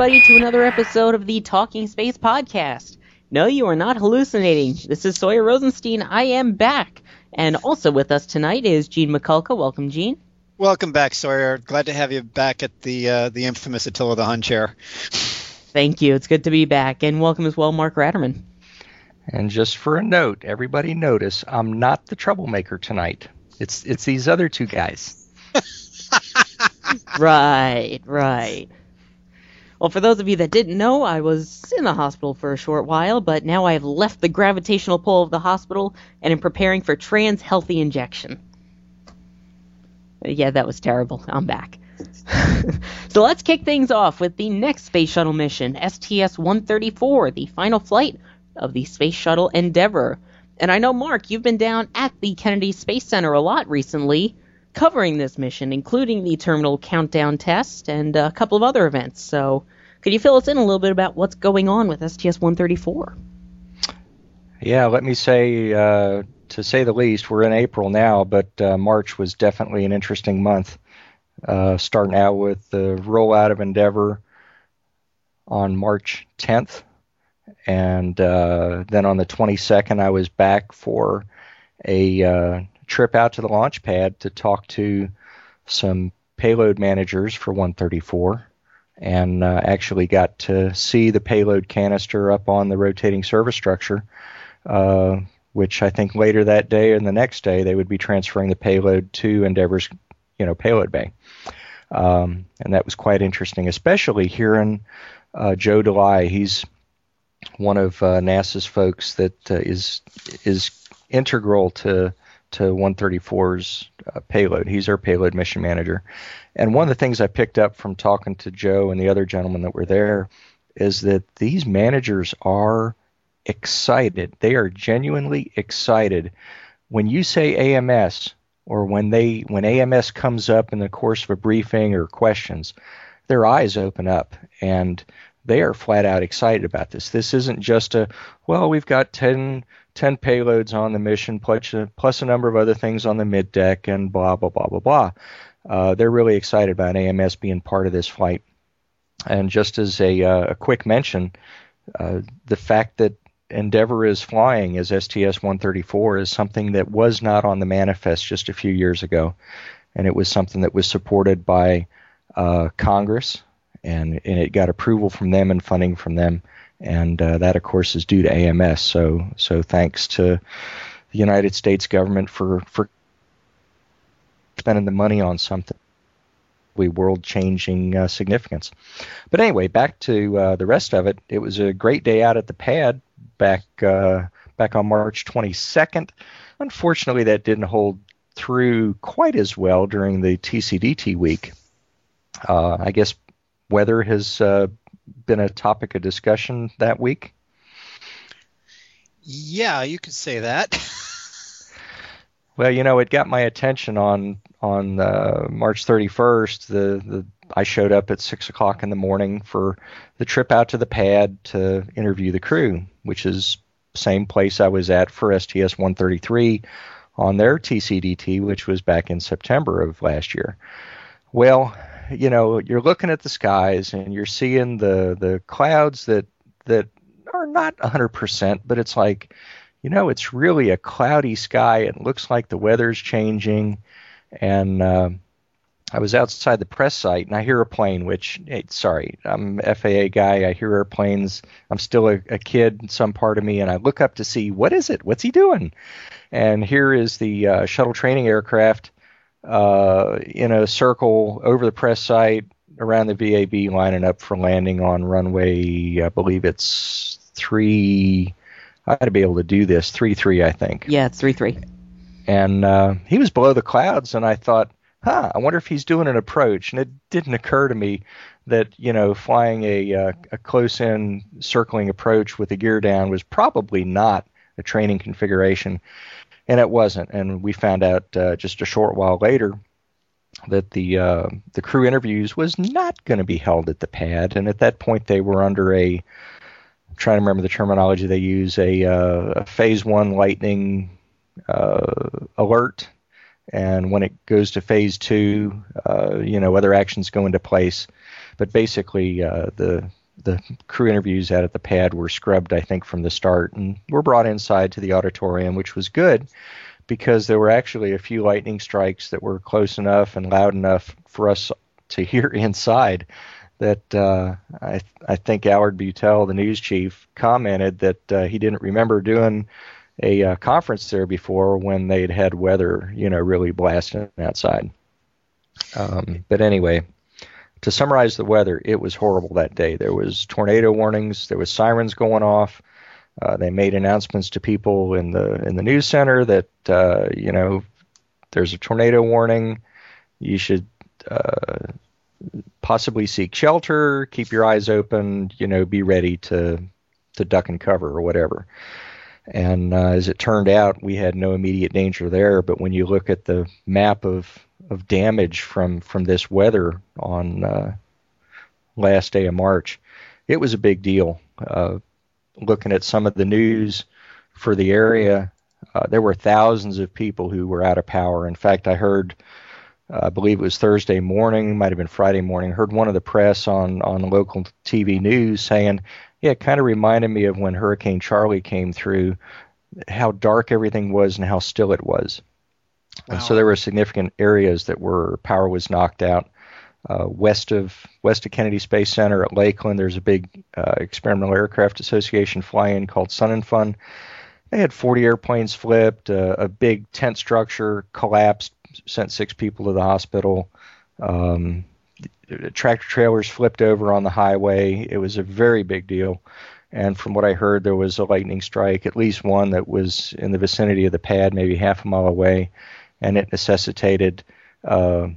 everybody to another episode of the Talking Space Podcast. No, you are not hallucinating. This is Sawyer Rosenstein. I am back. And also with us tonight is Gene Mikulka. Welcome, Gene. Welcome back, Sawyer. Glad to have you back at the uh, the infamous Attila the Hun chair. Thank you. It's good to be back. And welcome as well, Mark Ratterman. And just for a note, everybody notice I'm not the troublemaker tonight. It's it's these other two guys. right, right. Well, for those of you that didn't know, I was in the hospital for a short while, but now I have left the gravitational pull of the hospital and am preparing for trans healthy injection. Yeah, that was terrible. I'm back. so let's kick things off with the next space shuttle mission, STS 134, the final flight of the Space Shuttle Endeavour. And I know, Mark, you've been down at the Kennedy Space Center a lot recently covering this mission, including the terminal countdown test and a couple of other events. So, could you fill us in a little bit about what's going on with STS 134? Yeah, let me say, uh, to say the least, we're in April now, but uh, March was definitely an interesting month. Uh, starting out with the rollout of Endeavour on March 10th, and uh, then on the 22nd, I was back for a uh, trip out to the launch pad to talk to some payload managers for 134 and uh, actually got to see the payload canister up on the rotating service structure, uh, which I think later that day and the next day they would be transferring the payload to Endeavour's, you know, payload bay. Um, and that was quite interesting, especially hearing uh, Joe Delai. He's one of uh, NASA's folks that uh, is is integral to to 134's uh, payload. He's our payload mission manager. And one of the things I picked up from talking to Joe and the other gentlemen that were there is that these managers are excited. They are genuinely excited. When you say AMS or when they when AMS comes up in the course of a briefing or questions, their eyes open up and they are flat out excited about this. This isn't just a well, we've got 10 10 payloads on the mission, plus a, plus a number of other things on the mid deck, and blah, blah, blah, blah, blah. Uh, they're really excited about AMS being part of this flight. And just as a, uh, a quick mention, uh, the fact that Endeavour is flying as STS 134 is something that was not on the manifest just a few years ago. And it was something that was supported by uh, Congress, and, and it got approval from them and funding from them and uh, that of course is due to AMS. So so thanks to the United States government for for spending the money on something world changing uh, significance. But anyway, back to uh, the rest of it. It was a great day out at the pad back uh, back on March 22nd. Unfortunately, that didn't hold through quite as well during the TCDT week. Uh, I guess weather has uh, been a topic of discussion that week? Yeah, you could say that. well, you know, it got my attention on on uh, March 31st. The the I showed up at six o'clock in the morning for the trip out to the pad to interview the crew, which is same place I was at for STS 133 on their TCDT, which was back in September of last year. Well, you know, you're looking at the skies and you're seeing the the clouds that that are not 100%, but it's like, you know, it's really a cloudy sky. It looks like the weather's changing, and uh, I was outside the press site and I hear a plane, which, hey, sorry, I'm FAA guy. I hear airplanes. I'm still a, a kid some part of me, and I look up to see what is it? What's he doing? And here is the uh, shuttle training aircraft uh, in a circle over the press site around the VAB, lining up for landing on runway. I believe it's three. I ought to be able to do this. Three three, I think. Yeah, it's three three. And uh, he was below the clouds, and I thought, huh, I wonder if he's doing an approach. And it didn't occur to me that you know flying a uh, a close in circling approach with the gear down was probably not a training configuration, and it wasn't. And we found out uh, just a short while later that the uh, the crew interviews was not going to be held at the pad, and at that point they were under a I'm trying to remember the terminology they use a, uh, a phase one lightning uh, alert, and when it goes to phase two, uh, you know other actions go into place, but basically uh, the the crew interviews out at the pad were scrubbed, I think, from the start, and were brought inside to the auditorium, which was good because there were actually a few lightning strikes that were close enough and loud enough for us to hear inside. That uh, I, I think Allard Beutel, the news chief, commented that uh, he didn't remember doing a uh, conference there before when they'd had weather, you know, really blasting outside. Um, but anyway, to summarize the weather, it was horrible that day. There was tornado warnings, there was sirens going off. Uh, they made announcements to people in the in the news center that uh, you know there's a tornado warning. You should uh, possibly seek shelter. Keep your eyes open. You know, be ready to to duck and cover or whatever. And uh, as it turned out, we had no immediate danger there. But when you look at the map of of damage from from this weather on uh, last day of March, it was a big deal. Uh, looking at some of the news for the area, uh, there were thousands of people who were out of power. In fact, I heard, uh, I believe it was Thursday morning, might have been Friday morning, heard one of the press on on local TV news saying, "Yeah, it kind of reminded me of when Hurricane Charley came through, how dark everything was and how still it was." Wow. And so there were significant areas that were power was knocked out. Uh, west of west of Kennedy Space Center at Lakeland, there's a big uh, experimental aircraft association fly-in called Sun and Fun. They had 40 airplanes flipped, uh, a big tent structure collapsed, sent six people to the hospital. Um, tractor trailers flipped over on the highway. It was a very big deal. And from what I heard, there was a lightning strike, at least one that was in the vicinity of the pad, maybe half a mile away, and it necessitated uh,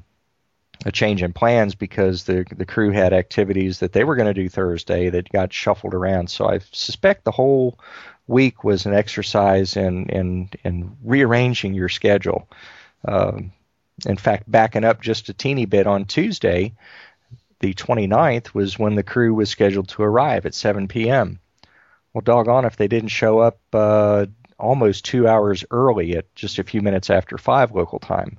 a change in plans because the the crew had activities that they were going to do Thursday that got shuffled around. So I suspect the whole week was an exercise in in in rearranging your schedule. Um, in fact, backing up just a teeny bit on Tuesday, the 29th was when the crew was scheduled to arrive at 7 p.m. Well, doggone if they didn't show up uh, almost two hours early at just a few minutes after five local time.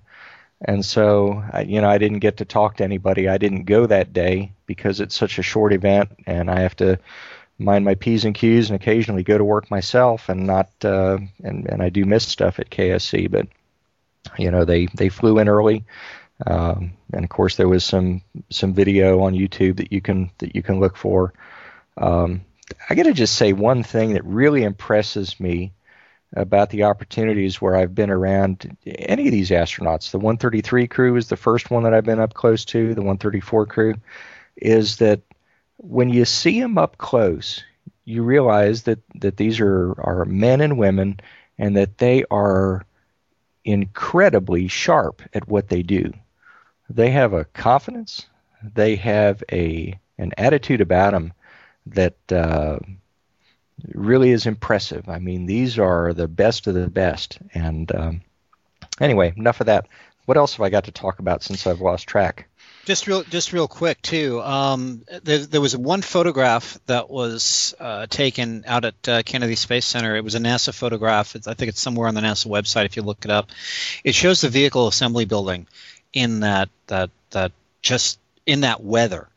And so, you know, I didn't get to talk to anybody. I didn't go that day because it's such a short event, and I have to mind my p's and q's and occasionally go to work myself and not uh, and and I do miss stuff at KSC. But you know, they they flew in early, um, and of course there was some some video on YouTube that you can that you can look for. Um, I got to just say one thing that really impresses me about the opportunities where I've been around any of these astronauts. The 133 crew is the first one that I've been up close to, the 134 crew, is that when you see them up close, you realize that, that these are, are men and women and that they are incredibly sharp at what they do. They have a confidence, they have a an attitude about them that uh, really is impressive. I mean, these are the best of the best. And um, anyway, enough of that. What else have I got to talk about since I've lost track? Just real, just real quick too. Um, there, there, was one photograph that was uh, taken out at uh, Kennedy Space Center. It was a NASA photograph. It's, I think it's somewhere on the NASA website if you look it up. It shows the vehicle assembly building in that that that just in that weather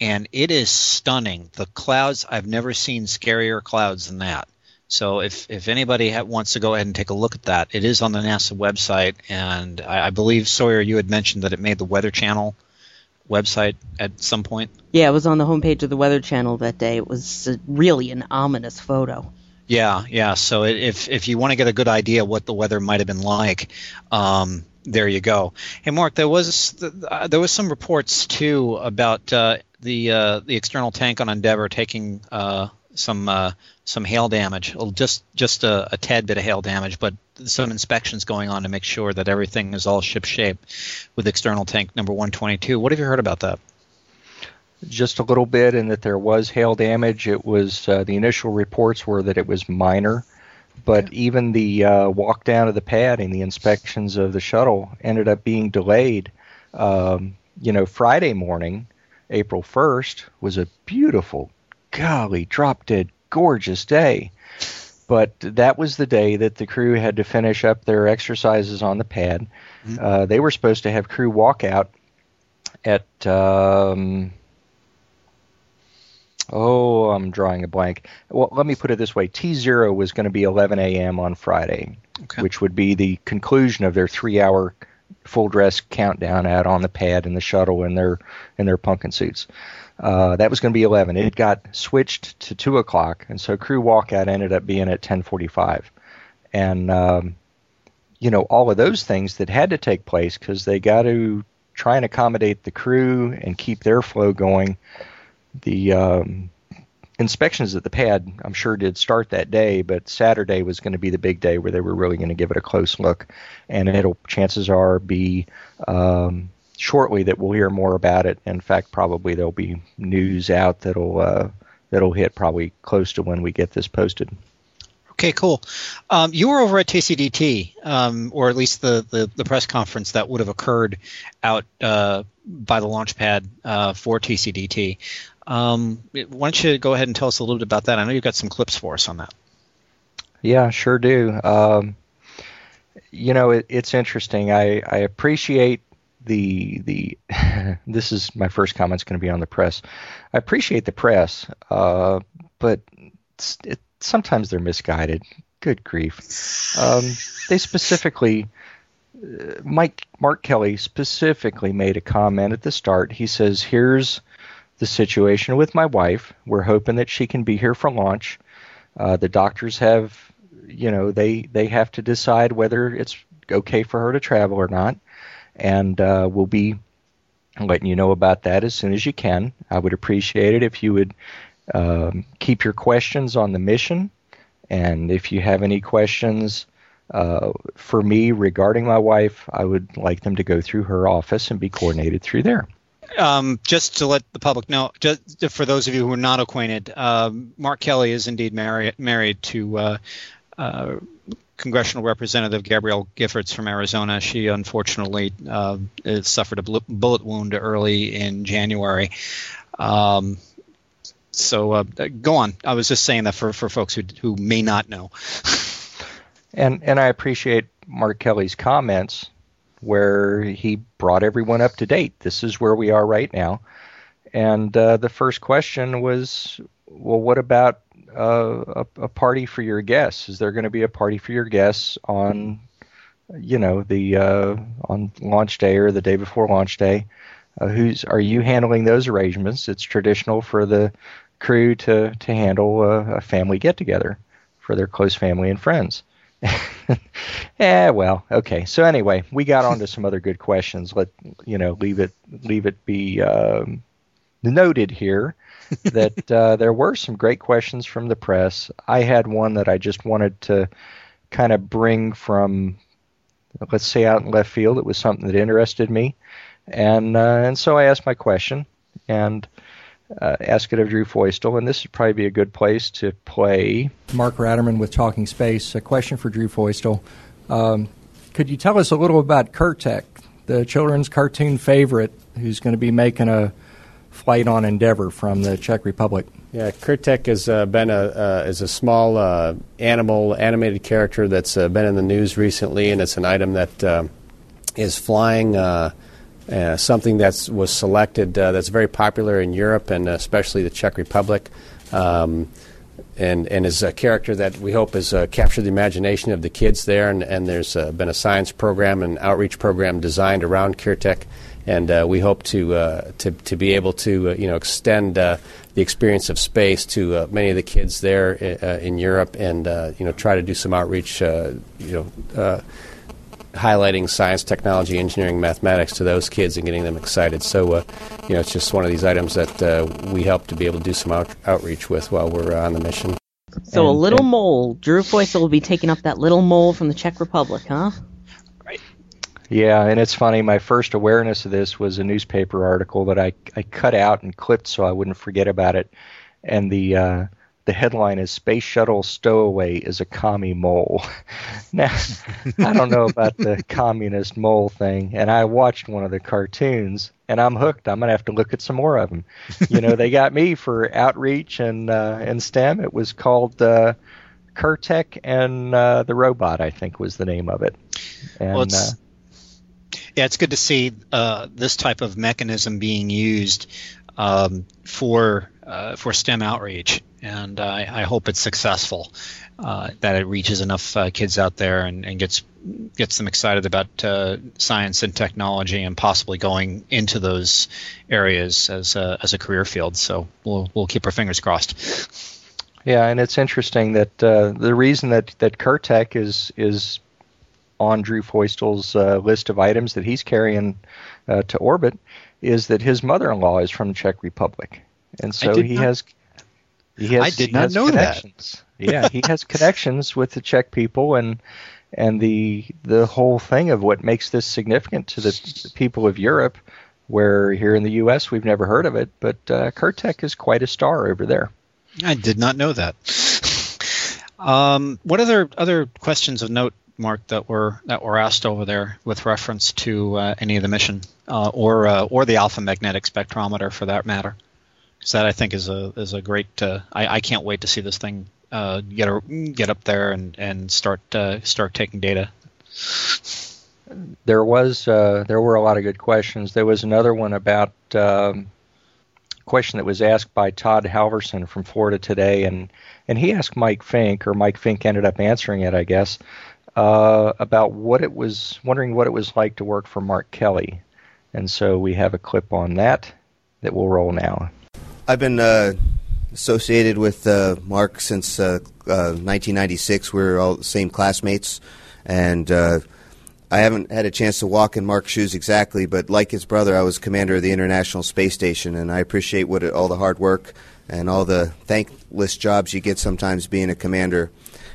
and it is stunning. The clouds I've never seen scarier clouds than that. So if if anybody ha- wants to go ahead and take a look at that, it is on the NASA website, and I, I believe Sawyer, you had mentioned that it made the Weather Channel website at some point. Yeah, it was on the homepage of the Weather Channel that day. It was really an ominous photo. Yeah, yeah. So it, if if you want to get a good idea what the weather might have been like, um, there you go. Hey, Mark, there was uh, there was some reports too about uh, the uh, the external tank on Endeavour taking uh, some uh, some hail damage, Well, just just a, a tad bit of hail damage, but some inspections going on to make sure that everything is all ship shape with external tank number 122. What have you heard about that? just a little bit, and that there was hail damage. It was uh, the initial reports were that it was minor, but even the uh, walk down of the pad and the inspections of the shuttle ended up being delayed. Um, you know, Friday morning, April 1st, was a beautiful, golly, drop dead, gorgeous day. But that was the day that the crew had to finish up their exercises on the pad. Uh, they were supposed to have crew walk out at um, oh i'm drawing a blank. Well let me put it this way. T0 was going to be 11 a.m on friday Okay. which would be the conclusion of their three hour full dress countdown out on the pad in the shuttle in their in their pumpkin suits. Uh, that was going to be 11 it got switched to 2 o'clock and so crew walkout ended up being at 1045 and um, you know all of those things that had to take place because they got to try and accommodate the crew and keep their flow going the um, inspections at the pad i'm sure did start that day but saturday was going to be the big day where they were really going to give it a close look and it'll chances are be um, shortly that we'll hear more about it in fact probably there'll be news out that'll uh, that'll hit probably close to when we get this posted Okay, cool. Um, you were over at TCDT, um, or at least the, the, the press conference that would have occurred out uh, by the launch pad uh, for TCDT. Um, why don't you go ahead and tell us a little bit about that? I know you've got some clips for us on that. Yeah, sure do. Um, you know, it, it's interesting. I, I appreciate the the. this is my first comment's going to be on the press. I appreciate the press, uh, but it, sometimes they're misguided. Good grief! Um, they specifically. uh, Mike Mark Kelly specifically made a comment at the start. He says, "Here's the situation with my wife. We're hoping that she can be here for launch. Uh, the doctors have, you know, they they have to decide whether it's okay for her to travel or not, and uh, we'll be letting you know about that as soon as you can. I would appreciate it if you would um, keep your questions on the mission, and if you have any questions." Uh, for me regarding my wife, I would like them to go through her office and be coordinated through there. Um, just to let the public know, just for those of you who are not acquainted, um, Mark Kelly is indeed married married to uh, uh, Congressional Representative Gabrielle Giffords from Arizona. She unfortunately uh, suffered a bullet wound early in January. Um, so uh, go on. I was just saying that for, for folks who who may not know. And and I appreciate Mark Kelly's comments where he brought everyone up to date. This is where we are right now. And uh, the first question was, well, what about uh, a, a party for your guests? Is there going to be a party for your guests on, you know, the uh, on launch day or the day before launch day? Uh, who's are you handling those arrangements? It's traditional for the crew to to handle a, a family get together for their close family and friends. yeah, well, okay. So anyway, we got on to some other good questions. Let you know, leave it leave it be um, noted here that uh, there were some great questions from the press. I had one that I just wanted to kind of bring from, let's say, out in left field. It was something that interested me, and uh, and so I asked my question and. Uh, ask it of Drew Feustel, and this would probably be a good place to play Mark Ratterman with Talking Space. A question for Drew Feustel. Um, could you tell us a little about Krtek, the children's cartoon favorite, who's going to be making a flight on Endeavor from the Czech Republic? Yeah, Krtek has uh, been a uh, is a small uh, animal animated character that's uh, been in the news recently, and it's an item that uh, is flying. Uh, something that was selected uh, that's very popular in Europe and especially the Czech Republic. Um, and and is a character that we hope has uh, captured the imagination of the kids there. And, and there's uh, been a science program and outreach program designed around Krtek, and uh, we hope to uh, to to be able to you know extend the experience of space to many of the kids there in Europe, and you know try to do some outreach, you know. Uh, highlighting science, technology, engineering, mathematics to those kids and getting them excited. So, uh, you know, it's just one of these items that uh, we help to be able to do some out- outreach with while we're on the mission. So a little and- mole. Drew Feustel will be taking up that little mole from the Czech Republic, huh? Right. Yeah, and it's funny. My first awareness of this was a newspaper article that I I cut out and clipped so I wouldn't forget about it, and the uh, the headline is "Space Shuttle Stowaway is a commie mole." now, I don't know about the communist mole thing, and I watched one of the cartoons, and I'm hooked. I'm gonna have to look at some more of them. You know, they got me for outreach and uh, and STEM. It was called. Uh, Krtek and uh, the robot, I think, was the name of it. And, Well, it's- uh, Yeah, it's good to see uh, this type of mechanism being used um, for uh, for STEM outreach, and I, I hope it's successful. Uh, that it reaches enough uh, kids out there and, and gets gets them excited about uh, science and technology, and possibly going into those areas as a, as a career field. So we'll we'll keep our fingers crossed. Yeah, and it's interesting that uh, the reason that that Krtek is is on Drew Feustel's uh, list of items that he's carrying uh, to orbit is that his mother-in-law is from the Czech Republic, and so he not- has. He has, I did not know that. yeah, he has connections with the Czech people, and and the the whole thing of what makes this significant to the, the people of Europe, where here in the U.S. we've never heard of it, but uh, Krtek is quite a star over there. I did not know that. Um, what other other questions of note, Mark, that were that were asked over there with reference to uh, any of the mission uh, or uh, or the alpha magnetic spectrometer for that matter? Because that I think is a is a great. Uh, I, I can't wait to see this thing uh, get a, get up there and and start uh, start taking data. there was uh, there were a lot of good questions. There was another one about um, question that was asked by Todd Halvorson from Florida Today, and and he asked Mike Fincke, or Mike Fincke ended up answering it, I guess, uh, about what it was, wondering what it was like to work for Mark Kelly, and so we have a clip on that that will roll now. I've been uh, associated with uh, Mark since uh, uh, 1996. We are all the same classmates, and uh, I haven't had a chance to walk in Mark's shoes exactly. But like his brother, I was commander of the International Space Station, and I appreciate what all the hard work and all the thankless jobs you get sometimes being a commander.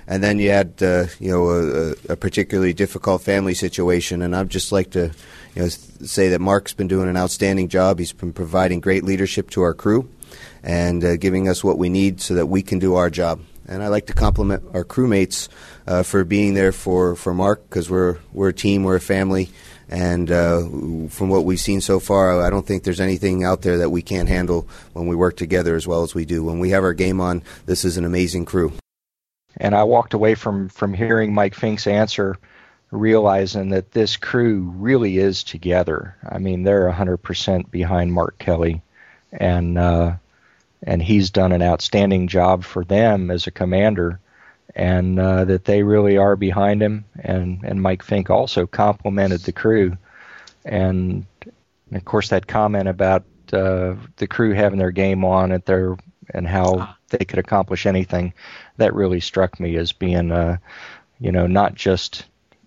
And then you had, uh, you know, a, a particularly difficult family situation, and I'd just like to, you know, say that Mark's been doing an outstanding job. He's been providing great leadership to our crew, and uh, giving us what we need so that we can do our job. And I like to compliment our crewmates uh, for being there for, for Mark because we're we're a team, we're a family, and uh, from what we've seen so far, I don't think there's anything out there that we can't handle when we work together as well as we do. When we have our game on, this is an amazing crew. And I walked away from from hearing Mike Fincke's answer, realizing that this crew really is together. I mean, they're 100% behind Mark Kelly, and uh, and he's done an outstanding job for them as a commander, and uh, that they really are behind him. And and Mike Fincke also complimented the crew, and of course that comment about uh, the crew having their game on at their and how they could accomplish anything that really struck me as being uh, you know not just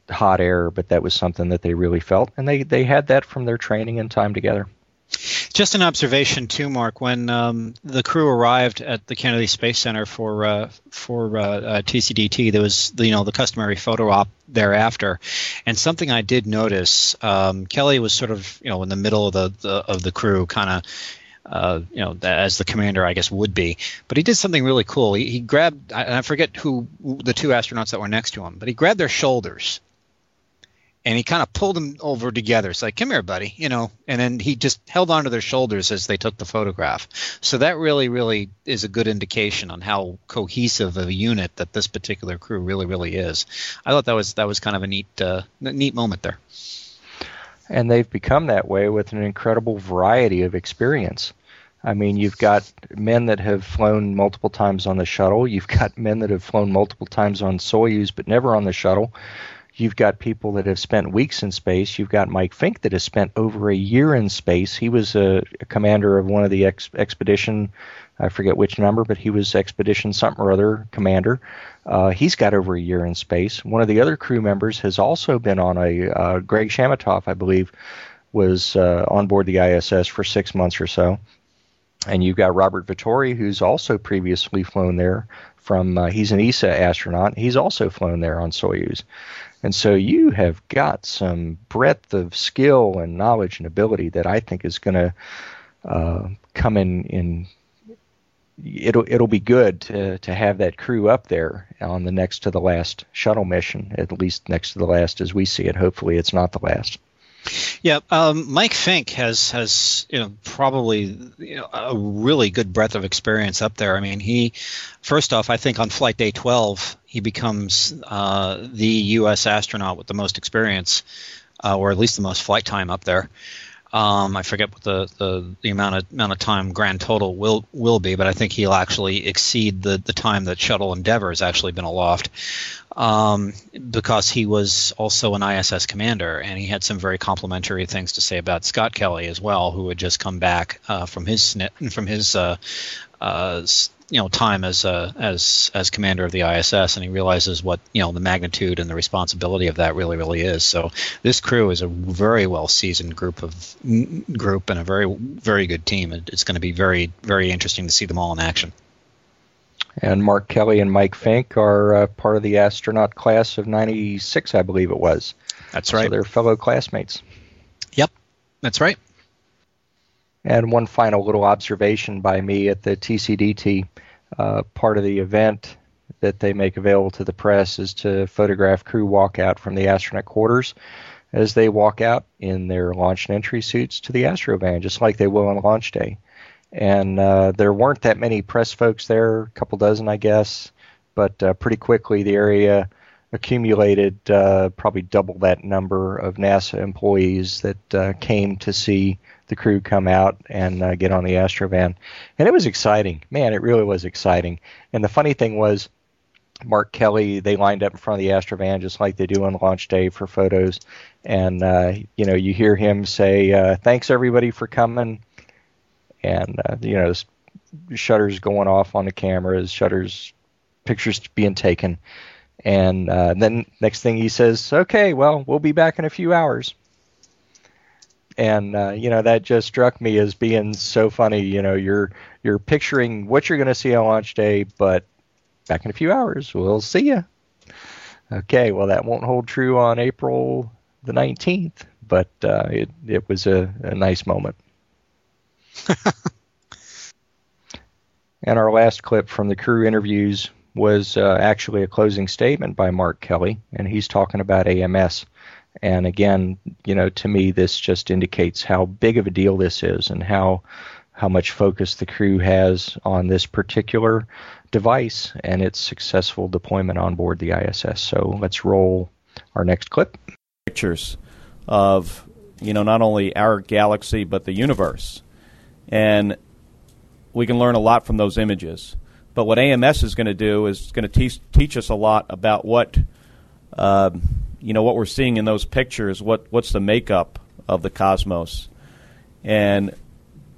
hot air but that was something that they really felt. And they they had that from their training and time together Just an observation too, Mark. When um, the crew arrived at the Kennedy Space Center for uh, for uh, uh, TCDT, there was the, you know the customary photo op thereafter, and something I did notice. Um, Kelly was sort of you know in the middle of the, the of the crew, kind of. Uh, you know, as the commander, I guess would be, but he did something really cool. He, he grabbed, I, I forget who the two astronauts that were next to him, but he grabbed their shoulders and he kind of pulled them over together. It's like, come here, buddy, you know. And then he just held onto their shoulders as they took the photograph. So that really, really is a good indication on how cohesive of a unit that this particular crew really, really is. I thought that was that was kind of a neat, uh, neat moment there. and they've become that way with an incredible variety of experience I mean, you've got men that have flown multiple times on the shuttle. You've got men that have flown multiple times on Soyuz, but never on the shuttle. You've got people that have spent weeks in space. You've got Mike Fincke that has spent over a year in space. He was a, a commander of one of the ex- expedition, I forget which number, but he was expedition something or other commander. Uh, he's got over a year in space. One of the other crew members has also been on a uh, Greg Chamitoff, I believe, was uh, on board the ISS for six months or so. And you've got Robert Vittori, who's also previously flown there from, uh, he's an ESA astronaut. He's also flown there on Soyuz. And so you have got some breadth of skill and knowledge and ability that I think is going to uh, come in, in it'll it'll be good to to have that crew up there on the next to the last shuttle mission, at least next to the last as we see it. Hopefully, it's not the last. Yeah, um, Mike Fincke has has you know probably you know, a really good breadth of experience up there. I mean, he first off, I think on flight day twelve, he becomes uh, the U.S. astronaut with the most experience, uh, or at least the most flight time up there. Um, I forget what the, the, the amount of amount of time grand total will will be, but I think he'll actually exceed the, the time that Shuttle Endeavour has actually been aloft, um, because he was also an ISS commander, and he had some very complimentary things to say about Scott Kelly as well, who had just come back uh, from his from his uh, uh, you know time as uh, as as commander of the ISS, and he realizes what you know the magnitude and the responsibility of that really really is. So this crew is a very well seasoned group of group and a very very good team. It's going to be very very interesting to see them all in action. And Mark Kelly and Mike Fincke are uh, part of the astronaut class of '96, I believe it was. That's right. So they're fellow classmates. Yep, that's right. And one final little observation by me at the TCDT uh, part of the event that they make available to the press is to photograph crew walkout from the astronaut quarters as they walk out in their launch and entry suits to the Astrovan, just like they will on launch day. And uh, there weren't that many press folks there, a couple dozen, I guess, but uh, pretty quickly the area accumulated uh, probably double that number of NASA employees that uh, came to see the crew come out and uh, get on the Astrovan, and it was exciting. Man, it really was exciting. And the funny thing was, Mark Kelly, they lined up in front of the Astrovan just like they do on launch day for photos, and uh, you know you hear him say, uh, "Thanks everybody for coming," and uh, you know shutters going off on the cameras, shutters, pictures being taken. And uh, then next thing he says, "Okay, well, we'll be back in a few hours." And uh, you know that just struck me as being so funny. You know, you're you're picturing what you're going to see on launch day, but back in a few hours, we'll see you. Okay, well that won't hold true on April the 19th, but uh, it it was a, a nice moment. and our last clip from the crew interviews was uh, actually a closing statement by Mark Kelly, and he's talking about AMS. And again, you know, to me, this just indicates how big of a deal this is and how how much focus the crew has on this particular device and its successful deployment on board the ISS. So let's roll our next clip. Pictures of you know not only our galaxy but the universe, and we can learn a lot from those images. But what AMS is going to do is going to teach teach us a lot about what. Uh, you know what we're seeing in those pictures. What what's the makeup of the cosmos? And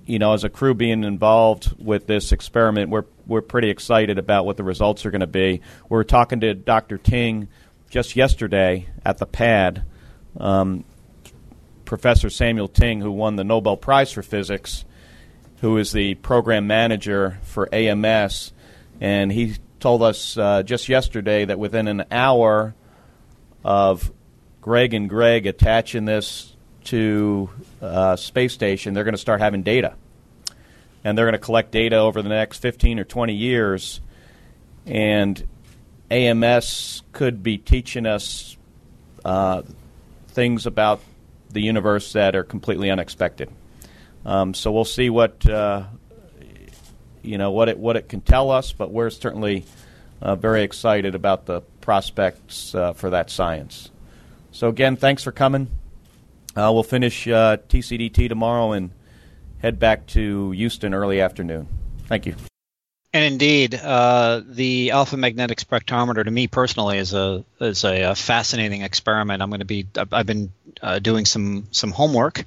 you know, as a crew being involved with this experiment, we're we're pretty excited about what the results are going to be. We were talking to Dr. Ting just yesterday at the pad. Um, Professor Samuel Ting, who won the Nobel Prize for Physics, who is the program manager for AMS, and he told us uh, just yesterday that within an hour of Greg and Greg attaching this to uh, space station, they're going to start having data. And they're going to collect data over the next 15 or 20 years. And AMS could be teaching us uh, things about the universe that are completely unexpected. Um, so we'll see what uh, you know what it what it can tell us, but we're certainly uh, very excited about the prospects uh, for that science. So again, thanks for coming. Uh, we'll finish uh, TCDT tomorrow and head back to Houston early afternoon. Thank you. And indeed, uh, the alpha magnetic spectrometer to me personally is a is a, a fascinating experiment. I'm going to be I've been uh, doing some some homework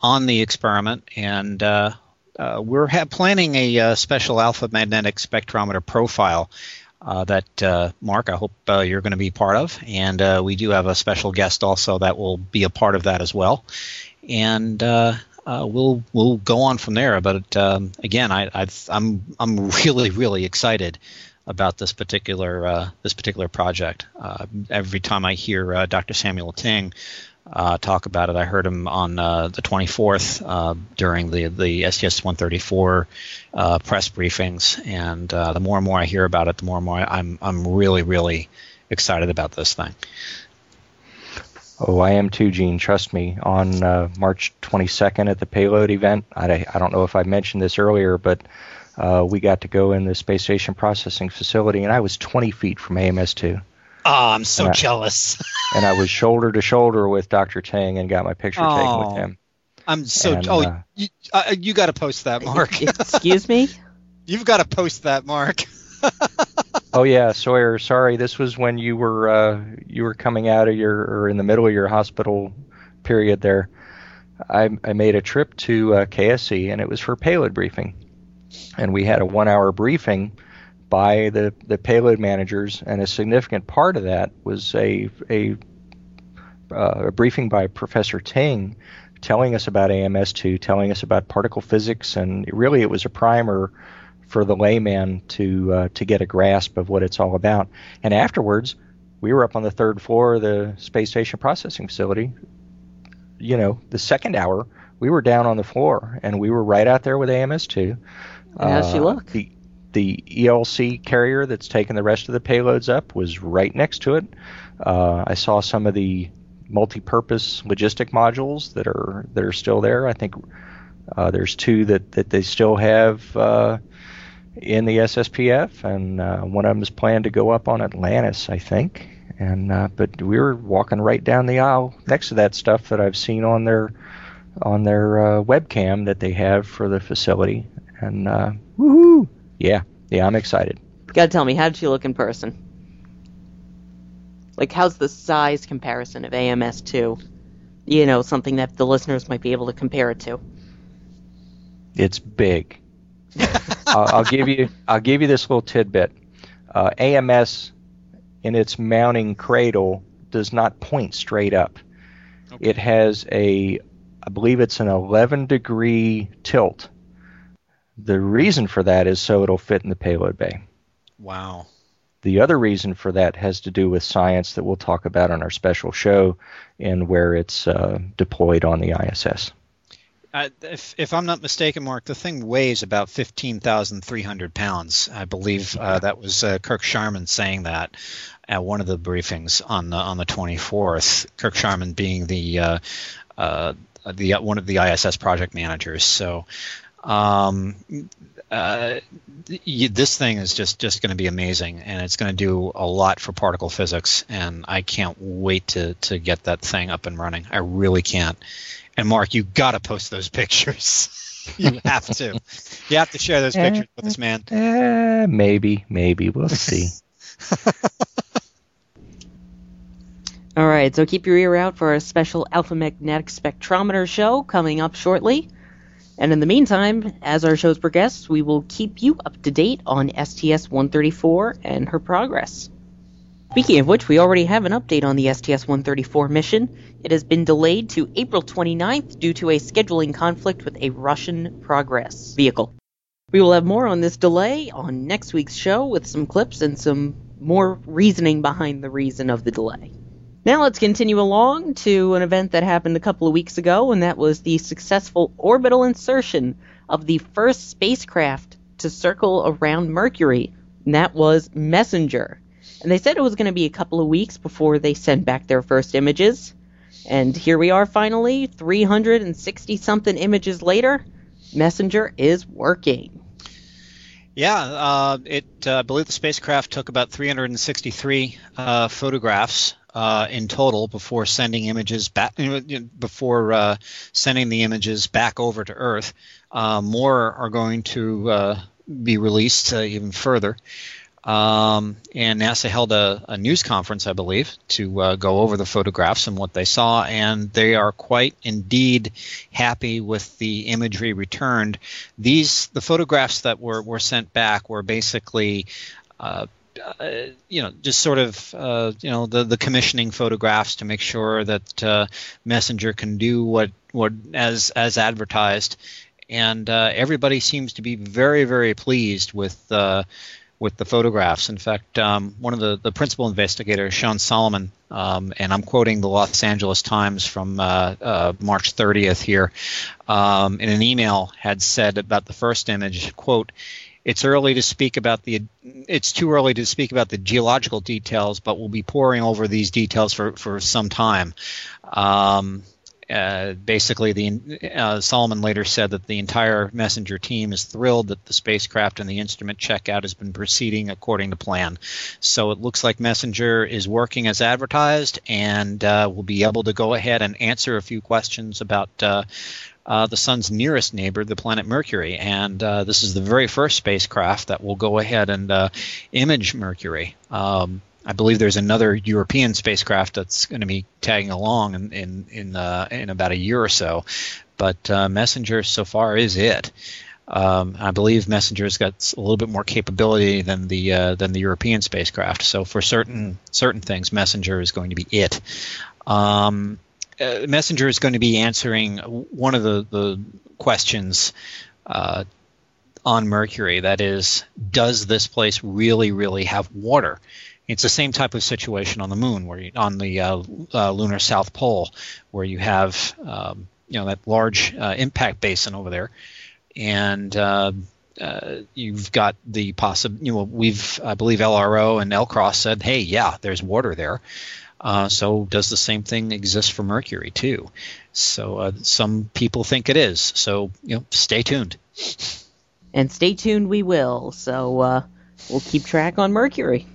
on the experiment, and uh, uh we're ha- planning a, uh, special alpha magnetic spectrometer profile. Uh, that Mark, I hope you're going to be part of, and we do have a special guest also that will be a part of that as well. And uh, we'll we'll go on from there. But um, again, I, i am I'm, I'm really really excited about this particular uh, this particular project. Uh, every time I hear uh, Dr. Samuel Ting uh, talk about it, I heard him on uh, the 24th during the the STS 134 press briefings, and the more and more I hear about it, the more and more I'm I'm really really excited about this thing. Oh, I am too, Gene. Trust me. On uh, March 22nd at the payload event, I, I don't know if I mentioned this earlier, but uh, we got to go in the space station processing facility, and I was 20 feet from AMS2. Oh, I'm so and jealous. I, and I was shoulder to shoulder with Dr. Ting and got my picture oh, taken with him. I'm so. And, oh, uh, you, uh, you got to post that, Mark. Excuse me. You've got to post that, Mark. oh yeah, Sawyer. Sorry, this was when you were uh, you were coming out of your or in the middle of your hospital period there. I, I made a trip to uh, KSC and it was for payload briefing, and we had a one-hour briefing by the the payload managers, and a significant part of that was a a, uh, a briefing by Professor Ting telling us about AMS2, telling us about particle physics, and really it was a primer for the layman to uh, to get a grasp of what it's all about. And afterwards, we were up on the third floor of the space station processing facility. You know, the second hour, we were down on the floor, and we were right out there with AMS2. How's uh, she look? The, the ELC carrier that's taking the rest of the payloads up was right next to it. Uh, I saw some of the multi-purpose logistic modules that are that are still there. I think uh, there's two that, that they still have uh, in the SSPF, and uh, one of them is planned to go up on Atlantis, I think. And uh, but we were walking right down the aisle next to that stuff that I've seen on their on their uh, webcam that they have for the facility, and uh, woohoo! Yeah, yeah, I'm excited. You gotta tell me, how did she look in person? Like, how's the size comparison of AMS2? You know, something that the listeners might be able to compare it to. It's big. I'll, I'll, give you I'll give you this little tidbit. Uh, AMS in its mounting cradle does not point straight up. Okay. It has a I believe it's an 11 degree tilt. The reason for that is so it'll fit in the payload bay. Wow. The other reason for that has to do with science that we'll talk about on our special show and where it's uh, deployed on the ISS if, if I'm not mistaken, Mark, the thing weighs about 15,300 pounds. I believe uh, that was uh, Kirk Shireman saying that at one of the briefings on the on the 24th. Kirk Shireman being the uh, uh the one of the ISS project managers. So. Um, uh, this thing is just, just going to be amazing, and it's going to do a lot for particle physics. And I can't wait to, to get that thing up and running. I really can't. And Mark, you got to post those pictures. you have to. You have to share those pictures uh, with us, man. Uh, maybe, maybe we'll see. All right, so keep your ear out for a special alpha magnetic spectrometer show coming up shortly. And in the meantime, as our shows progress, we will keep you up to date on STS 134 and her progress. Speaking of which, we already have an update on the STS-134 mission. It has been delayed to April 29th due to a scheduling conflict with a Russian Progress vehicle. We will have more on this delay on next week's show with some clips and some more reasoning behind the reason of the delay. Now let's continue along to an event that happened a couple of weeks ago, and that was the successful orbital insertion of the first spacecraft to circle around Mercury, and that was Messenger. And they said it was going to be a couple of weeks before they sent back their first images. And here we are finally, 360 something images later. Messenger is working. Yeah, uh, it. Uh, I believe the spacecraft took about 363 uh, photographs uh, in total before sending images back. Before uh, sending the images back over to Earth, uh, more are going to be released even further. Um, and NASA held a, a, news conference, I believe, to uh, go over the photographs and what they saw, and they are quite indeed happy with the imagery returned. These the photographs that were, were sent back were basically. Uh, uh, you know, just sort of, uh, you know, the, the commissioning photographs to make sure that uh, Messenger can do what, what as as advertised, and uh, everybody seems to be very very pleased with uh, with the photographs. In fact, um, one of the, the principal investigators, Sean Solomon, um, and I'm quoting the Los Angeles Times from uh, uh, March 30th here, um, in an email had said about the first image, quote, it's early to speak about the it's too early to speak about the geological details, but we'll be poring over these details for, for some time. Um, uh, basically, the uh, Solomon later said that the entire messenger team is thrilled that the spacecraft and the instrument checkout has been proceeding according to plan. So it looks like messenger is working as advertised, and uh, we'll be able to go ahead and answer a few questions about. Uh, uh, the sun's nearest neighbor, the planet Mercury, and this is the very first spacecraft that will go ahead and image Mercury. Um, I believe there's another European spacecraft that's going to be tagging along in in in, uh, in about a year or so, but uh, Messenger so far is it. Um, I believe Messenger's got a little bit more capability than the uh, than the European spacecraft. So for certain certain things, Messenger is going to be it. Um, uh, Messenger is going to be answering one of the the questions uh, on Mercury. That is, does this place really really have water? It's the same type of situation on the moon, where you, on the uh, uh, lunar south pole, where you have um, you know that large uh, impact basin over there, and uh, uh, you've got the possible. You know, we've I believe LRO and LCROSS said, hey, yeah, there's water there. Uh, so does the same thing exist for Mercury too? So some people think it is. So you know, stay tuned. And stay tuned, we will. So we'll keep track on Mercury.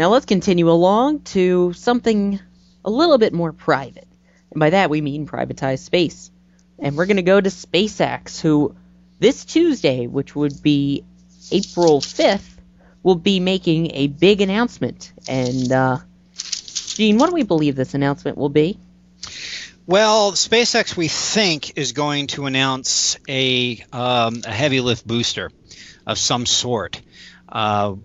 Now let's continue along to something a little bit more private. And by that we mean privatized space. And we're going to go to SpaceX, who this Tuesday, which would be April 5th, will be making a big announcement. And, uh, Gene, what do we believe this announcement will be? Well, SpaceX, we think, is going to announce a, um, a heavy lift booster of some sort. Uh,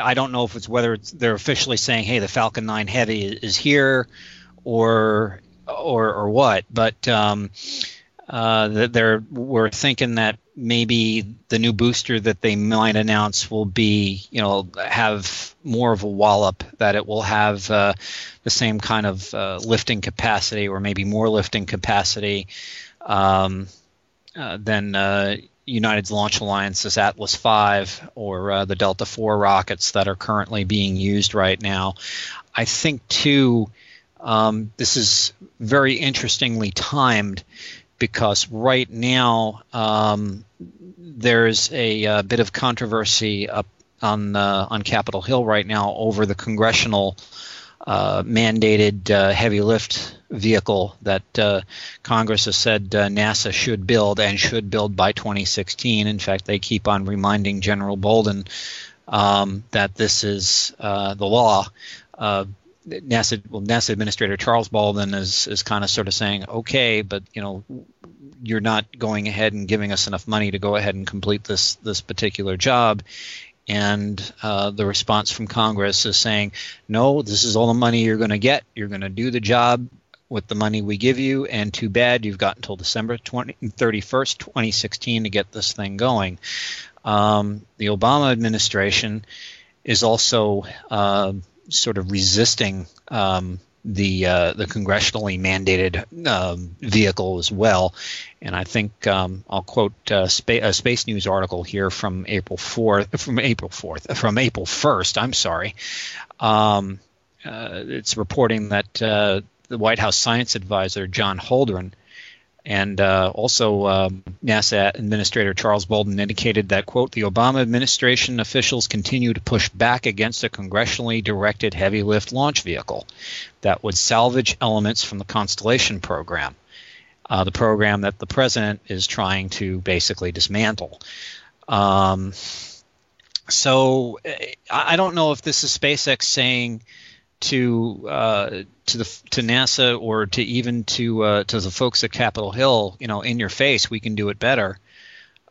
I don't know if it's whether it's they're officially saying, "Hey, the Falcon 9 Heavy is here," or or or what. But um, uh, they're we're thinking that maybe the new booster that they might announce will be, you know, have more of a wallop. That it will have uh, the same kind of uh, lifting capacity, or maybe more lifting capacity. Um, uh, than uh, United's Launch Alliance's Atlas V or uh, the Delta IV rockets that are currently being used right now. I think, too, um, this is very interestingly timed because right now um, there's a, a, uh, bit of controversy up on uh, on Capitol Hill right now over the congressional uh, mandated uh, heavy lift vehicle that uh, Congress has said uh, NASA should build and should build by 2016. In fact, they keep on reminding General Bolden um, that this is uh, the law. Uh, NASA, well, NASA Administrator Charles Bolden is is kind of sort of saying, okay, but you know, you're not going ahead and giving us enough money to go ahead and complete this this particular job and uh, the response from Congress is saying, no, this is all the money you're going to get. You're going to do the job with the money we give you, and too bad you've got until December 20, 31st, 2016 to get this thing going. Um, the Obama administration is also uh, sort of resisting um, the uh, the congressionally mandated um, vehicle as well. And I think um, I'll quote uh, Spa- a Space News article here from April fourth, from April fourth, from April first. I'm sorry. Um, uh, it's reporting that uh, the White House science advisor John Holdren And uh, also, um, NASA Administrator Charles Bolden indicated that, quote, the Obama administration officials continue to push back against a congressionally directed heavy lift launch vehicle that would salvage elements from the Constellation program, uh, the program that the president is trying to basically dismantle. Um, so eh, I don't know if this is SpaceX saying to uh, to the to NASA or to even to uh, to the folks at Capitol Hill, you know, in your face, we can do it better,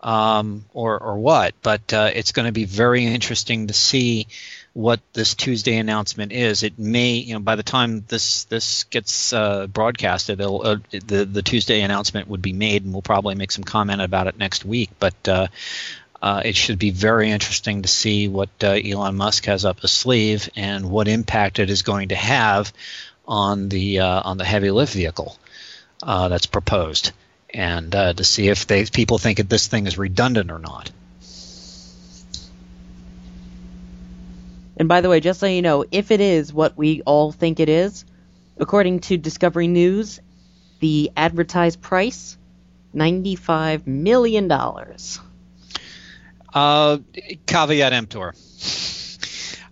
um, or or what. But uh, it's going to be very interesting to see what this Tuesday announcement is. It may, you know, by the time this this gets uh, broadcasted, uh, the the Tuesday announcement would be made, and we'll probably make some comment about it next week. But uh, it should be very interesting to see what uh, Elon Musk has up his sleeve and what impact it is going to have on the uh, on the heavy lift vehicle uh, that's proposed, and uh, to see if they people think that this thing is redundant or not. And by the way, just so you know, if it is what we all think it is, according to Discovery News, the advertised price $95 million. Uh, caveat emptor.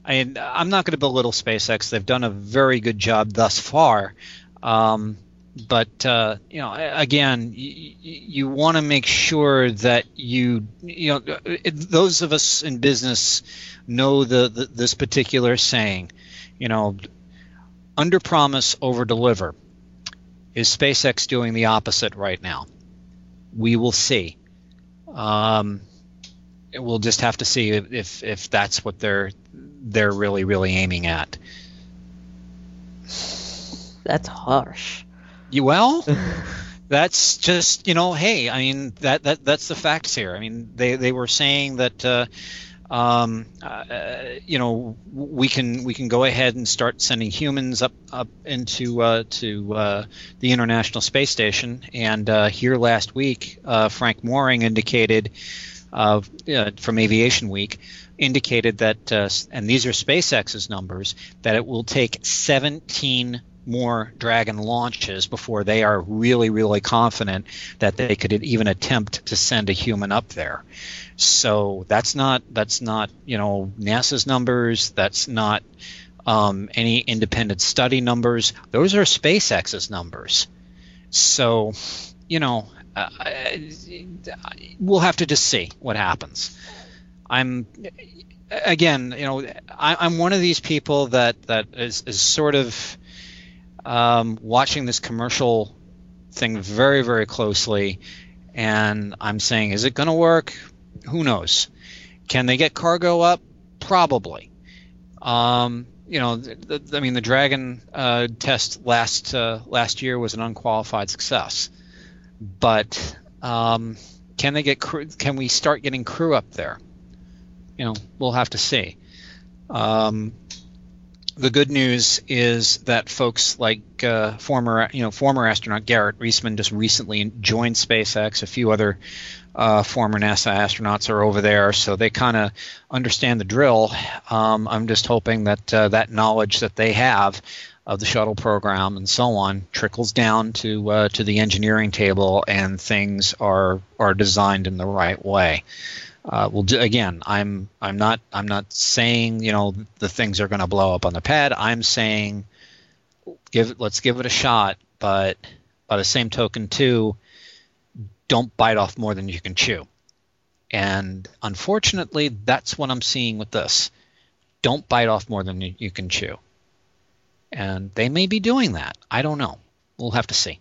I, am not going to belittle SpaceX. They've done a very good job thus far. Um, but uh, you know, again, you, you want to make sure that you, you know, it, those of us in business know the, the this particular saying. You know, under promise, over deliver. Is SpaceX doing the opposite right now? We will see. Um, we'll just have to see if if that's what they're they're really really aiming at. That's harsh. You well, that's just you know, hey, I mean that that that's the facts here. I mean they they were saying that. Uh, um, uh, you know, we can we can go ahead and start sending humans up up into uh, to uh, the International Space Station. And uh, here last week, uh, Frank Morring indicated uh, from Aviation Week indicated that, uh, and these are SpaceX's numbers, that it will take 17 more Dragon launches before they are really, really confident that they could even attempt to send a human up there. So that's not that's not you know NASA's numbers. That's not um, any independent study numbers. Those are SpaceX's numbers. So you know uh, we'll have to just see what happens. I'm again, you know, I, am one of these people that that is, is sort of um, watching this commercial thing very very closely, and I'm saying, is it going to work? Who knows? Can they get cargo up? Probably. Um, you know, the, the, I mean, the Dragon uh, test last uh, last year was an unqualified success but um, can they get crew? Can we start getting crew up there? You know, we'll have to see. Um, the good news is that folks like uh, former, you know, former astronaut Garrett Reisman just recently joined SpaceX. A few other uh, former NASA astronauts are over there, so they kind of understand the drill. Um, I'm just hoping that uh, that knowledge that they have of the shuttle program and so on trickles down to uh, to the engineering table, and things are are designed in the right way. Uh, well, again, I'm I'm not I'm not saying you know the things are going to blow up on the pad. I'm saying give let's give it a shot, but by the same token too, don't bite off more than you can chew. And unfortunately, that's what I'm seeing with this. Don't bite off more than you can chew. And they may be doing that. I don't know. We'll have to see.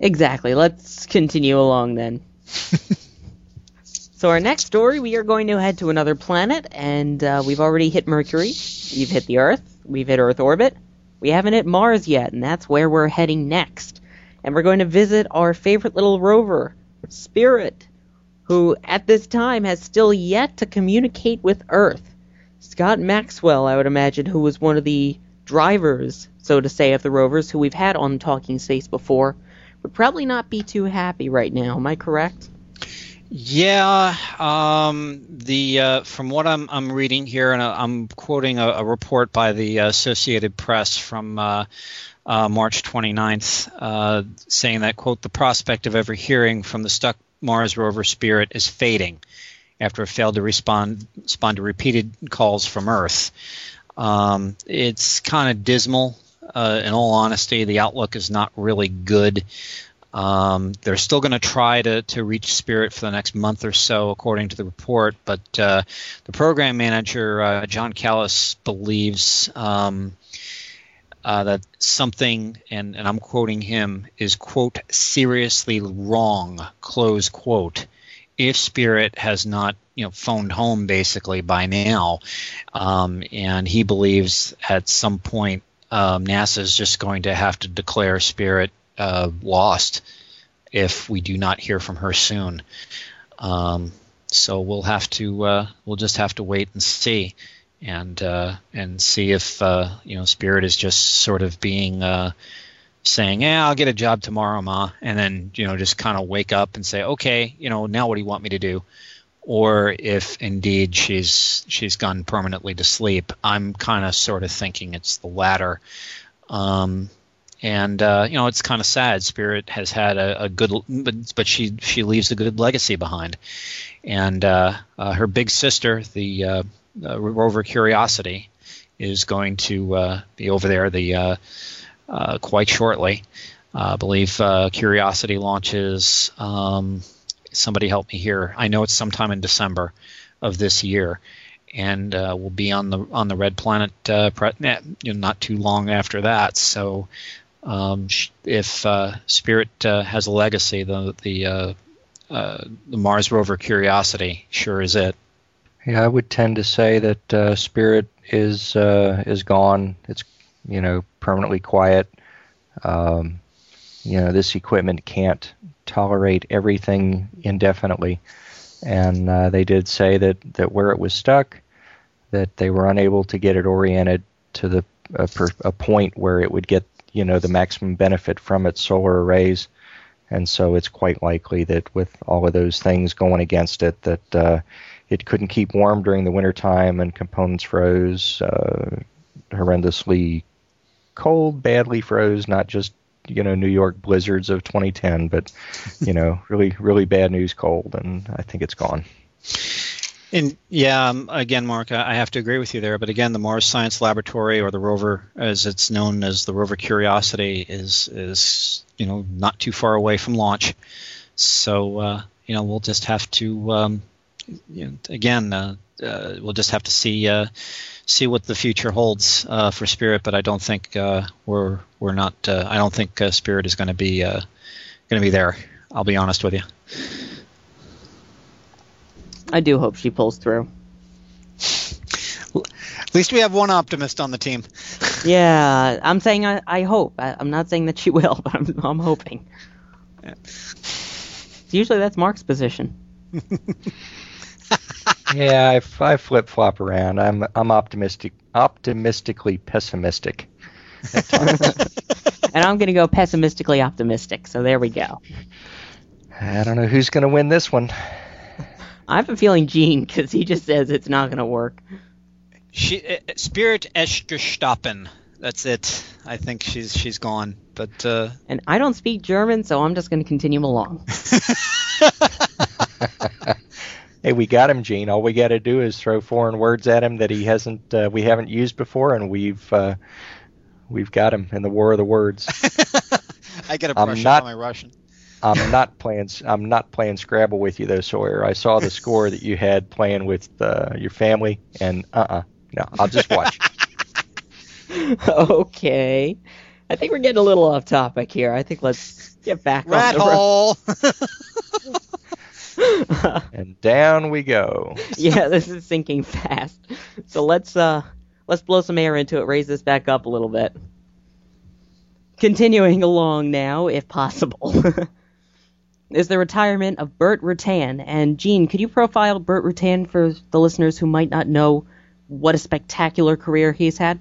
Exactly. Let's continue along then. so, our next story, we are going to head to another planet, and uh, we've already hit Mercury. We've hit the Earth. We've hit Earth orbit. We haven't hit Mars yet, and that's where we're heading next. And we're going to visit our favorite little rover, Spirit, who at this time has still yet to communicate with Earth. Scott Maxwell, I would imagine, who was one of the drivers, so to say, of the rovers who we've had on Talking Space before would probably not be too happy right now. Am I correct? Yeah, um, the uh, from what I'm I'm reading here, and I'm quoting a, a report by the Associated Press from uh, uh, March 29th, uh, saying that quote the prospect of ever hearing from the stuck Mars rover Spirit is fading after it failed to respond respond to repeated calls from Earth. Um, it's kind of dismal. Uh, in all honesty, the outlook is not really good. Um, they're still going to try to reach Spirit for the next month or so, according to the report. But uh, the program manager, uh, John Callas, believes um, uh, that something, and, and I'm quoting him, is quote seriously wrong close quote. If Spirit has not you know phoned home basically by now, um, and he believes at some point um, NASA is just going to have to declare Spirit uh, lost if we do not hear from her soon. Um, so we'll have to uh, we'll just have to wait and see, and uh, and see if uh, you know Spirit is just sort of being uh, saying, "Yeah, I'll get a job tomorrow, ma," and then you know just kind of wake up and say, "Okay, you know now what do you want me to do?" Or if indeed she's she's gone permanently to sleep, I'm kind of sort of thinking it's the latter. Um, and uh, you know it's kind of sad. Spirit has had a, a, good, but but she she leaves a good legacy behind, and uh, uh, her big sister, the uh, rover Curiosity, is going to uh, be over there the uh, quite shortly. I believe Curiosity launches. Um, somebody help me here. I know it's sometime in December of this year, and uh, will be on the on the Red Planet uh, pre- you know, not too long after that. So um, if uh, Spirit uh, has a legacy, the the, uh, uh, the Mars rover Curiosity sure is it. Yeah, I would tend to say that Spirit is is gone. It's you know permanently quiet. Um, you know this equipment can't tolerate everything indefinitely, and they did say that that where it was stuck, that they were unable to get it oriented to the a, per, a point where it would get you know the maximum benefit from its solar arrays, and so it's quite likely that with all of those things going against it, that uh, it couldn't keep warm during the wintertime and components froze uh, horrendously cold, badly froze, not just you know New York blizzards of 2010, but you know really really bad news cold, and I think it's gone. And yeah, um, again, Mark, I have to agree with you there. But again, the Mars Science Laboratory, or the rover, as it's known as the rover Curiosity, is is you know not too far away from launch. So uh, you know we'll just have to um, you know, again uh, uh, we'll just have to see uh, see what the future holds uh, for Spirit. But I don't think uh, we're we're not. I don't think Spirit is going to be going to be there. I'll be honest with you. I do hope she pulls through. At least we have one optimist on the team. yeah, I'm saying I, I hope. I, am not saying that she will, but I'm, I'm hoping. Yeah. Usually that's Mark's position. yeah, I, I flip flop around. I'm I'm optimistic, optimistically pessimistic. and I'm going to go pessimistically optimistic. So there we go. I don't know who's going to win this one. I have a feeling Gene, because he just says it's not going to work. She, uh, Spirit Esterstappen. That's it. I think she's she's gone. But uh... and I don't speak German, so I'm just going to continue along. hey, we got him, Gene. All we got to do is throw foreign words at him that he hasn't, uh, we haven't used before, and we've uh, we've got him in the war of the words. I got to brush not, up on my Russian. I'm not playing. I'm not playing Scrabble with you though, Sawyer. I saw the score that you had playing with uh, your family, and uh-uh, no, I'll just watch. okay, I think we're getting a little off topic here. I think let's get back Rat on the hole. and down we go. yeah, this is sinking fast. So let's uh let's blow some air into it, raise this back up a little bit. Continuing along now, if possible is the retirement of Burt Rutan. And Gene, could you profile Burt Rutan for the listeners who might not know what a spectacular career he's had?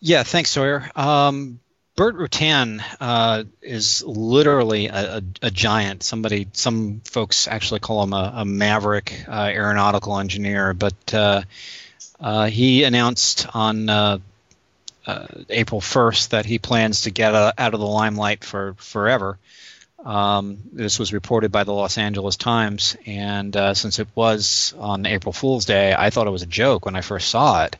Yeah, thanks, Sawyer. Um, Burt Rutan uh, is literally a, a, a, giant. Somebody, some folks actually call him a, a maverick uh, aeronautical engineer. But uh, uh he announced on uh, uh, April 1st that he plans to get out of the limelight for forever. Um, this was reported by the Los Angeles Times, and since it was on April Fool's Day, I thought it was a joke when I first saw it,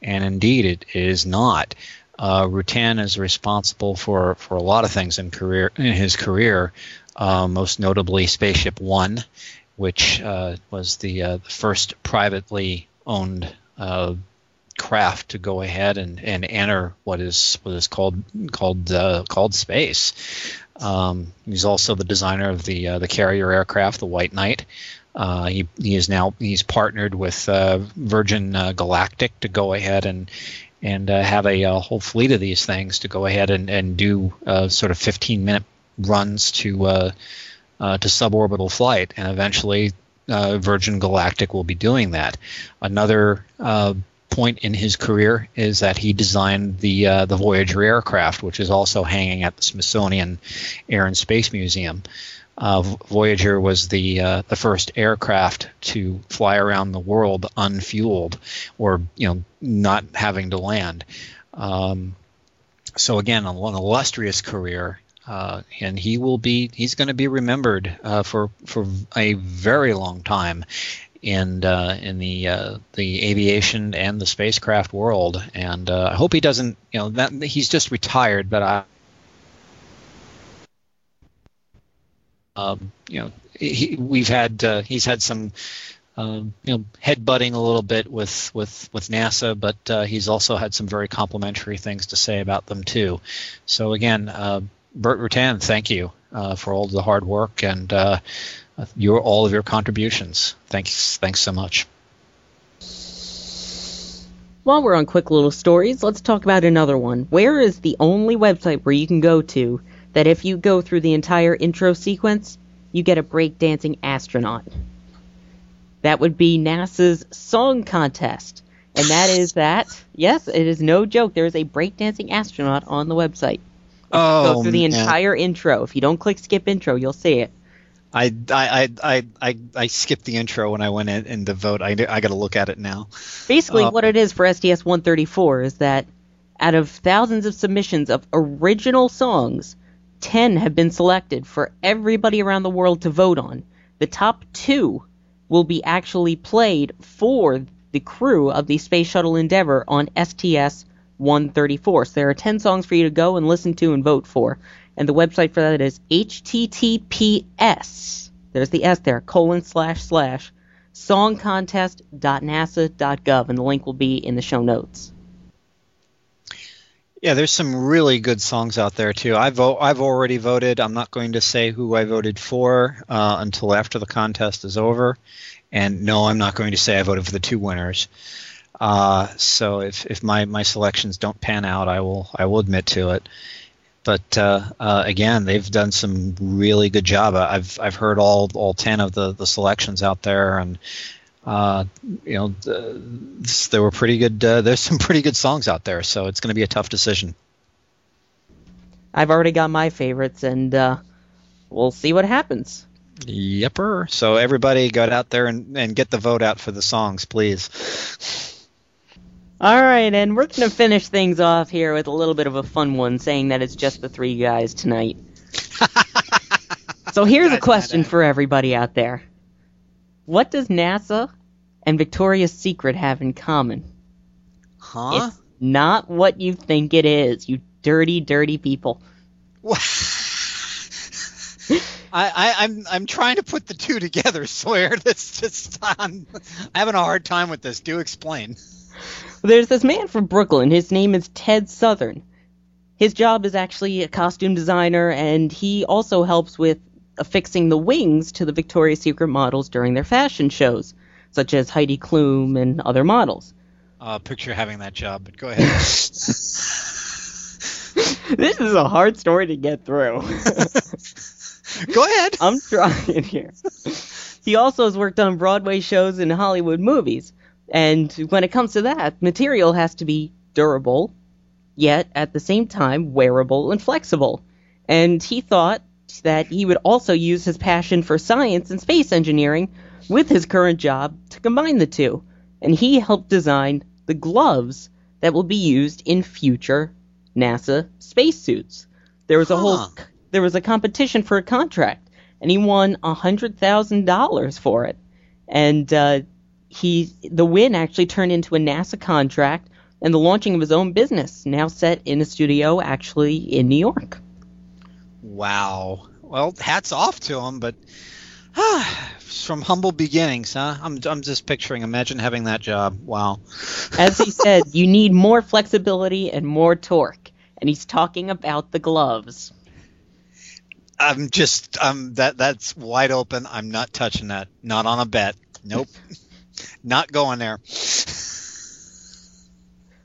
and indeed it is not. Uh, Rutan is responsible for, for a lot of things in career in his career, uh, most notably Spaceship One, which uh, was the, uh, the first privately owned uh, craft to go ahead and, and enter what is what is called called uh, called space. Um, he's also the designer of the the carrier aircraft, the White Knight. he, he is now he's partnered with Virgin Galactic to go ahead and and uh, have a, a, uh, whole fleet of these things to go ahead and, and do uh, sort of 15 minute runs to uh, uh to suborbital flight, and eventually uh, Virgin Galactic will be doing that. Another point in his career is that he designed the the Voyager aircraft, which is also hanging at the Smithsonian Air and Space Museum. Uh, Voyager was the uh, the first aircraft to fly around the world unfueled, or you know, not having to land. Um, so again, an illustrious career, uh, and he will be he's going to be remembered uh, for for a very long time in uh, in the uh, the aviation and the spacecraft world. And I hope he doesn't you know that he's just retired, but I Um, you know, he, we've had uh, he's had some um, you know headbutting a little bit with with with NASA, but uh, he's also had some very complimentary things to say about them too. So again, uh, Burt Rutan, thank you uh, for all the hard work and uh, your all of your contributions. Thanks, thanks so much. While we're on quick little stories, let's talk about another one. Where is the only website where you can go to that if you go through the entire intro sequence, you get a breakdancing astronaut. That would be NASA's song contest. And that is that. Yes, it is no joke. There is a breakdancing astronaut on the website. Oh, go through the man. entire intro. If you don't click skip intro, you'll see it. I, I, I, I, I skipped the intro when I went in, in to vote. I, I got to look at it now. Basically, Uh, what it is for STS 134 is that out of thousands of submissions of original songs, 10 have been selected for everybody around the world to vote on. The top two will be actually played for the crew of the Space Shuttle Endeavour on STS 134. So there are 10 songs for you to go and listen to and vote for. And the website for that is https, there's the S there, colon slash slash, songcontest.nasa.gov. And the link will be in the show notes. Yeah, there's some really good songs out there too. I vote. I've already voted. I'm not going to say who I voted for uh, until after the contest is over. And no, I'm not going to say I voted for the two winners. Uh, so if, if my, my selections don't pan out, I will I will admit to it. But uh, uh, again, they've done some really good job. I've I've heard all all ten of the, the selections out there, and uh, you know, there were pretty good. Uh, there's some pretty good songs out there, so it's going to be a tough decision. I've already got my favorites, and uh, we'll see what happens. Yepper. So everybody, go out there and, and get the vote out for the songs, please. All right, and we're going to finish things off here with a little bit of a fun one, saying that it's just the three guys tonight. so here's a question for everybody out there. What does NASA and Victoria's Secret have in common? Huh? It's not what you think it is, you dirty, dirty people. I, I, am I'm, I'm trying to put the two together, Sawyer. That's just I'm having a hard time with this. Do explain. There's this man from Brooklyn. His name is Ted Southern. His job is actually a costume designer, and he also helps with affixing the wings to the Victoria's Secret models during their fashion shows, such as Heidi Klum and other models. Uh, picture having that job, but go ahead. this is a hard story to get through. go ahead. I'm trying here. He also has worked on Broadway shows and Hollywood movies. And when it comes to that, material has to be durable, yet at the same time wearable and flexible. And he thought that he would also use his passion for science and space engineering with his current job to combine the two. And he helped design the gloves that will be used in future NASA spacesuits. There was a Huh. whole there was a competition for a contract, and he won a hundred thousand dollars for it. And uh, he the win actually turned into a NASA contract and the launching of his own business, now set in a studio actually in New York. Wow. Well, hats off to him, but ah, from humble beginnings, huh? I'm I'm just picturing. Imagine having that job. Wow. As he said, you need more flexibility and more torque. And he's talking about the gloves. I'm just um that that's wide open. I'm not touching that. Not on a bet. Nope. not going there.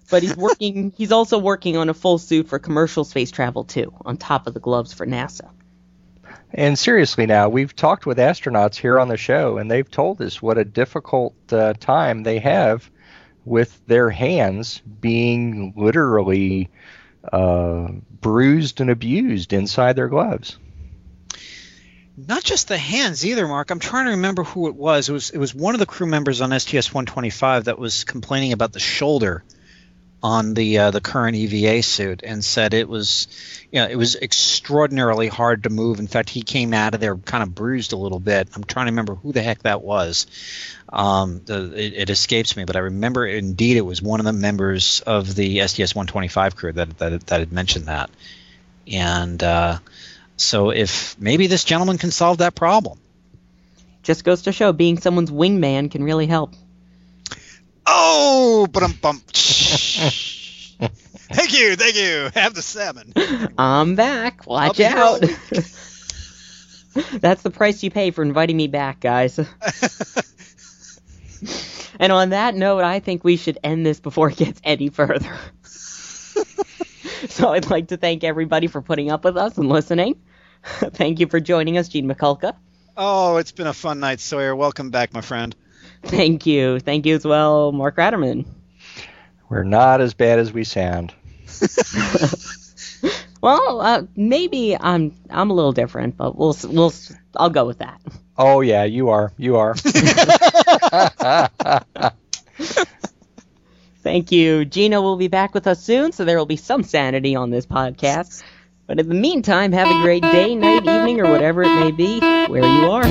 But he's working he's also working on a full suit for commercial space travel too, on top of the gloves for NASA. And seriously, now we've talked with astronauts here on the show, and they've told us what a difficult uh, time they have with their hands being literally uh, bruised and abused inside their gloves. Not just the hands either, Mark. I'm trying to remember who it was. It was it was one of the crew members on STS 125 that was complaining about the shoulder on the uh, the current EVA suit and said it was you know, it was extraordinarily hard to move. In fact, he came out of there kind of bruised a little bit. I'm trying to remember who the heck that was. Um, the, it, it escapes me, but I remember indeed it was one of the members of the STS 125 crew that that, that had mentioned that. And uh, so if maybe this gentleman can solve that problem. Just goes to show being someone's wingman can really help. Oh, but bump. thank you, thank you. Have the salmon. I'm back. Watch out. That's the price you pay for inviting me back, guys. and on that note, I think we should end this before it gets any further. so I'd like to thank everybody for putting up with us and listening. thank you for joining us, Gene Mikulka. Oh, it's been a fun night, Sawyer. Welcome back, my friend. Thank you. Thank you as well, Mark Ratterman. We're not as bad as we sound. Well, uh, maybe I'm I'm a little different, but we'll we'll I'll go with that. Oh yeah, you are. You are. Thank you. Gina will be back with us soon, so there will be some sanity on this podcast. But in the meantime, have a great day, night, evening, or whatever it may be, where you are.